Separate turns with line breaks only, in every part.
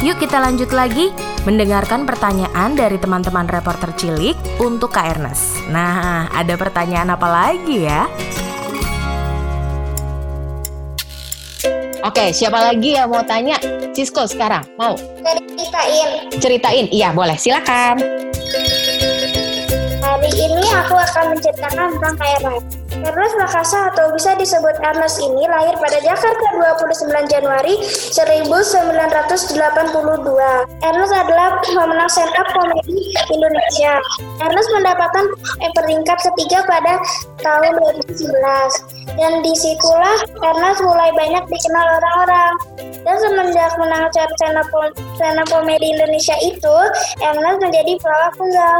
Yuk kita lanjut lagi mendengarkan pertanyaan dari teman-teman reporter cilik untuk Kak Ernest. Nah, ada pertanyaan apa lagi ya?
Oke, siapa lagi yang mau tanya? Cisco sekarang, mau?
Ceritain.
Ceritain, iya boleh, silakan.
Hari ini aku akan menceritakan tentang. Ernest Prakasa atau bisa disebut Ernest ini lahir pada Jakarta 29 Januari 1982. Ernest adalah pemenang stand up komedi Indonesia. Ernest mendapatkan eh, peringkat ketiga pada tahun 2011. Dan di situlah Ernest mulai banyak dikenal orang-orang. Dan semenjak menang up, stand up komedi Indonesia itu, Ernest menjadi pelawak tunggal.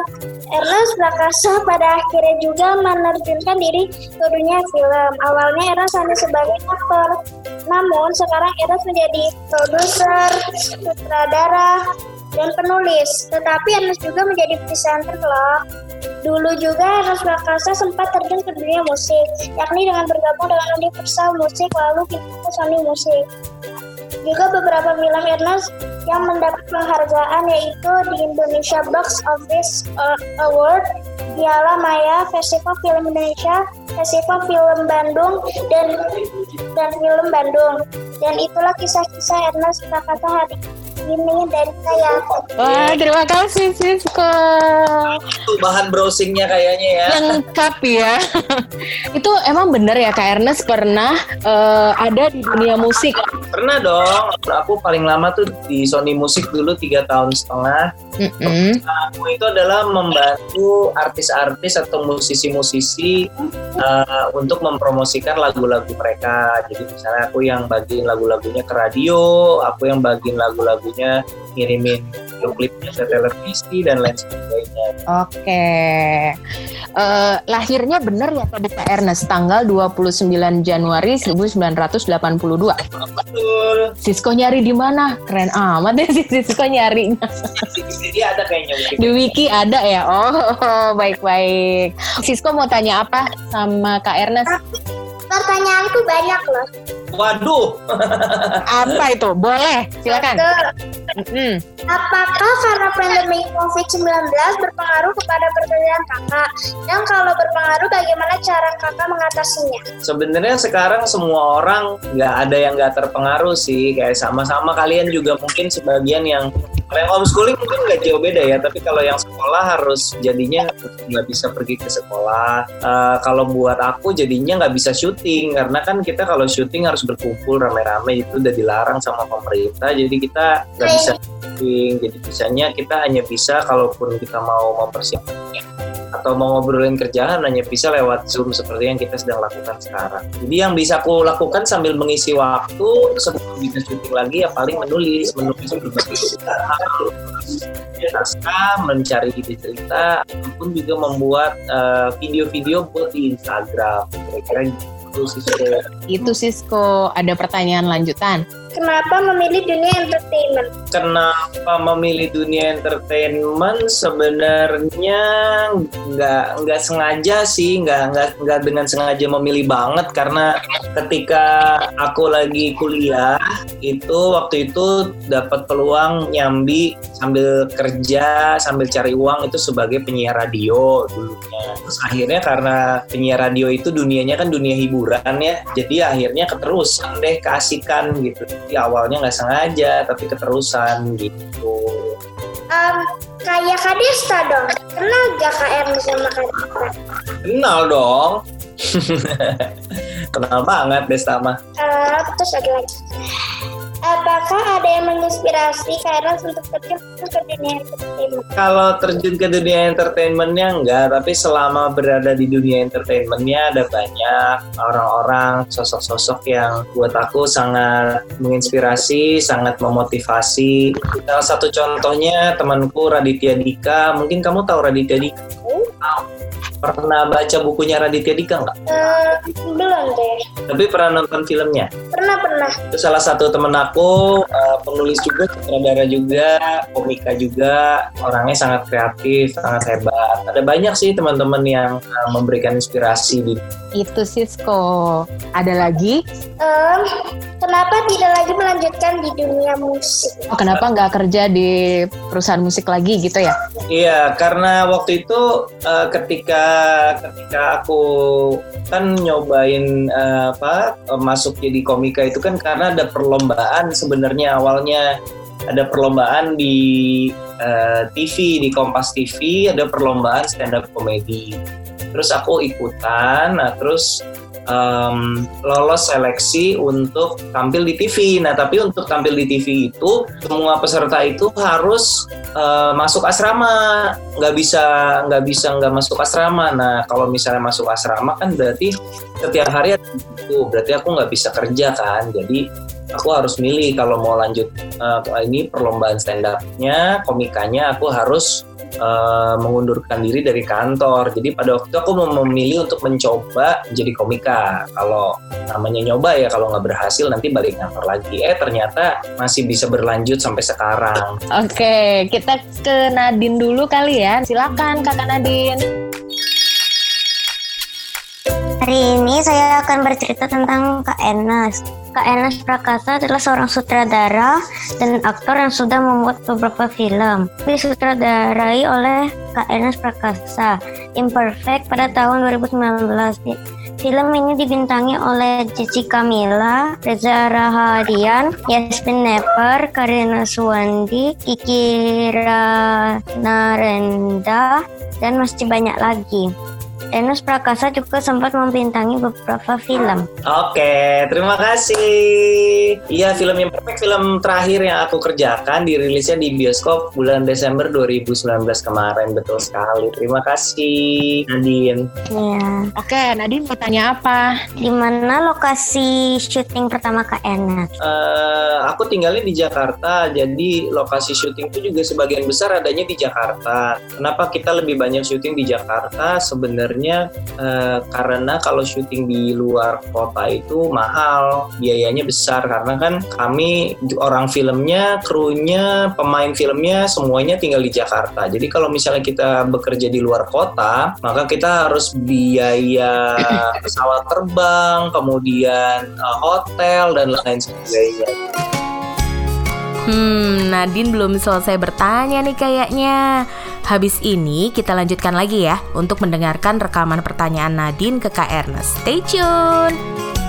Ernest Prakasa pada akhirnya juga menerjunkan diri ke dunia film. Awalnya Eras hanya sebagai aktor, namun sekarang Eras menjadi produser, sutradara, dan penulis. Tetapi Ernest juga menjadi presenter loh. Dulu juga Ernest Prakasa sempat terjun ke dunia musik, yakni dengan bergabung dengan Universal Music lalu ke Sony Music. Juga beberapa film Ernest yang mendapat penghargaan yaitu di Indonesia Box Office uh, Award, Piala Maya, Festival Film Indonesia, Festival Film Bandung, dan dan Film Bandung. Dan itulah kisah-kisah Ernest Prakasa hari ini dari saya.
Wah, terima kasih Sisko.
Itu bahan browsingnya kayaknya ya.
Lengkap ya. itu emang bener ya Kak Ernest pernah uh, ada di dunia musik?
Pernah dong. Aku paling lama tuh di Sony Musik dulu tiga tahun setengah.
Mm -mm.
Aku itu adalah membantu artis-artis atau musisi-musisi uh, untuk mempromosikan lagu-lagu mereka. Jadi misalnya aku yang bagiin lagu-lagunya ke radio, aku yang bagiin lagu-lagunya ngirimin video klipnya ke televisi dan lain sebagainya.
Oke. Uh, lahirnya bener ya tadi Kak Ernest tanggal 29 Januari 1982.
Betul.
Sisko nyari di mana? Keren amat deh si Sisko nyarinya.
Dia ada kayaknya.
Di wiki ada ya. Oh, baik-baik. Sisko mau tanya apa sama Kak Ernest?
Pertanyaanku banyak loh.
Waduh.
Apa itu? Boleh, silakan. Mm-mm.
Apakah karena pandemi COVID-19 berpengaruh kepada pekerjaan kakak? Dan kalau berpengaruh, bagaimana cara kakak mengatasinya?
Sebenarnya sekarang semua orang nggak ada yang nggak terpengaruh sih. Kayak sama-sama kalian juga mungkin sebagian yang kalau yang homeschooling mungkin nggak jauh beda ya. Tapi kalau yang sekolah harus jadinya nggak bisa pergi ke sekolah. Eh, kalau buat aku jadinya nggak bisa syuting karena kan kita kalau syuting harus berkumpul rame-rame itu udah dilarang sama pemerintah. Jadi kita nggak bisa syuting. Jadi bisanya kita hanya bisa kalaupun kita mau mempersiapkan atau mau ngobrolin kerjaan hanya bisa lewat Zoom seperti yang kita sedang lakukan sekarang. Jadi yang bisa aku lakukan sambil mengisi waktu sebelum bisa syuting lagi ya paling menulis, menulis berbagai cerita, naskah, mencari ide cerita, ataupun juga membuat eh, video-video buat di Instagram. Kira-kira gitu. Sore.
Itu Sisko. Ada pertanyaan lanjutan?
Kenapa memilih dunia entertainment?
kenapa memilih dunia entertainment? Sebenarnya nggak nggak sengaja sih nggak nggak nggak dengan sengaja memilih banget. Karena ketika aku lagi kuliah itu waktu itu dapat peluang nyambi sambil kerja sambil cari uang itu sebagai penyiar radio dulunya. Terus akhirnya karena penyiar radio itu dunianya kan dunia hiburan ya jadi akhirnya keterusan deh keasikan gitu jadi awalnya nggak sengaja tapi keterusan gitu
Um, kayak Kak Desta dong. Kenal gak Ernest sama Kak Desta?
kenal dong kenal banget Desta mah
Uh, terus ada lagi. Apakah ada yang menginspirasi Ernest untuk terjun ke dunia entertainment?
Kalau terjun ke dunia entertainmentnya enggak, tapi selama berada di dunia entertainmentnya ada banyak orang-orang, sosok-sosok yang buat aku sangat menginspirasi, sangat memotivasi. Salah satu contohnya temanku Raditya Dika, mungkin kamu tahu Raditya Dika? Pernah baca bukunya Raditya Dika nggak?
Eh, belum deh.
Tapi pernah nonton filmnya?
Pernah pernah.
Itu salah satu temen aku, uh, penulis juga, sutradara juga, komika juga, orangnya sangat kreatif, sangat hebat. Ada banyak sih teman-teman yang uh, memberikan inspirasi di
Itu Sisko. Ada lagi?
Em, kenapa tidak lagi melanjutkan di dunia musik?
Oh, kenapa nggak kerja di perusahaan musik lagi gitu ya?
Iya, karena waktu itu uh, ketika ketika aku kan nyobain uh, apa uh, masuk jadi komika itu kan karena ada perlombaan sebenarnya awalnya ada perlombaan di uh, TV di Kompas TV ada perlombaan stand up komedi. Terus aku ikutan, nah terus um, lolos seleksi untuk tampil di TV. Nah, tapi untuk tampil di TV itu semua peserta itu harus uh, masuk asrama, nggak bisa nggak bisa nggak masuk asrama. Nah, kalau misalnya masuk asrama kan berarti setiap hari itu, berarti aku nggak bisa kerja kan. Jadi aku harus milih kalau mau lanjut uh, ini perlombaan stand up-nya, komikanya aku harus uh, mengundurkan diri dari kantor. Jadi pada waktu itu aku memilih untuk mencoba menjadi komika. Kalau namanya nyoba ya kalau nggak berhasil nanti balik kantor lagi. Eh ternyata masih bisa berlanjut sampai sekarang.
Oke, kita ke Nadine dulu kali ya. Silakan Kakak Nadine.
Hari ini saya akan bercerita tentang Kak Enas. Kak Enas Prakasa adalah seorang sutradara dan aktor yang sudah membuat beberapa film. Disutradarai oleh Kak Enas Prakasa, Imperfect pada tahun 2019. Film ini dibintangi oleh Jessica Mila, Reza Rahadian, Yasmin Nepper, Karina Suwandi, Kiki Narenda, dan masih banyak lagi. Enos Prakasa juga sempat membintangi beberapa film.
Oke, terima kasih. Iya, film yang perfect film terakhir yang aku kerjakan dirilisnya di bioskop bulan Desember 2019 kemarin. Betul sekali. Terima kasih, Nadine.
Iya.
Oke, Nadine mau tanya apa?
Di mana lokasi syuting pertama Kak Enas?
Uh, aku tinggalnya di Jakarta, jadi lokasi syuting itu juga sebagian besar adanya di Jakarta. Kenapa kita lebih banyak syuting di Jakarta? Sebenarnya uh, karena kalau syuting di luar kota itu mahal, biayanya besar karena kan kami orang filmnya, krunya, pemain filmnya semuanya tinggal di Jakarta. Jadi kalau misalnya kita bekerja di luar kota, maka kita harus biaya pesawat terbang, kemudian uh, hotel dan lain sebagainya.
Hmm, Nadine belum selesai bertanya nih kayaknya. Habis ini kita lanjutkan lagi ya untuk mendengarkan rekaman pertanyaan Nadine ke Kak Ernest. Stay tune!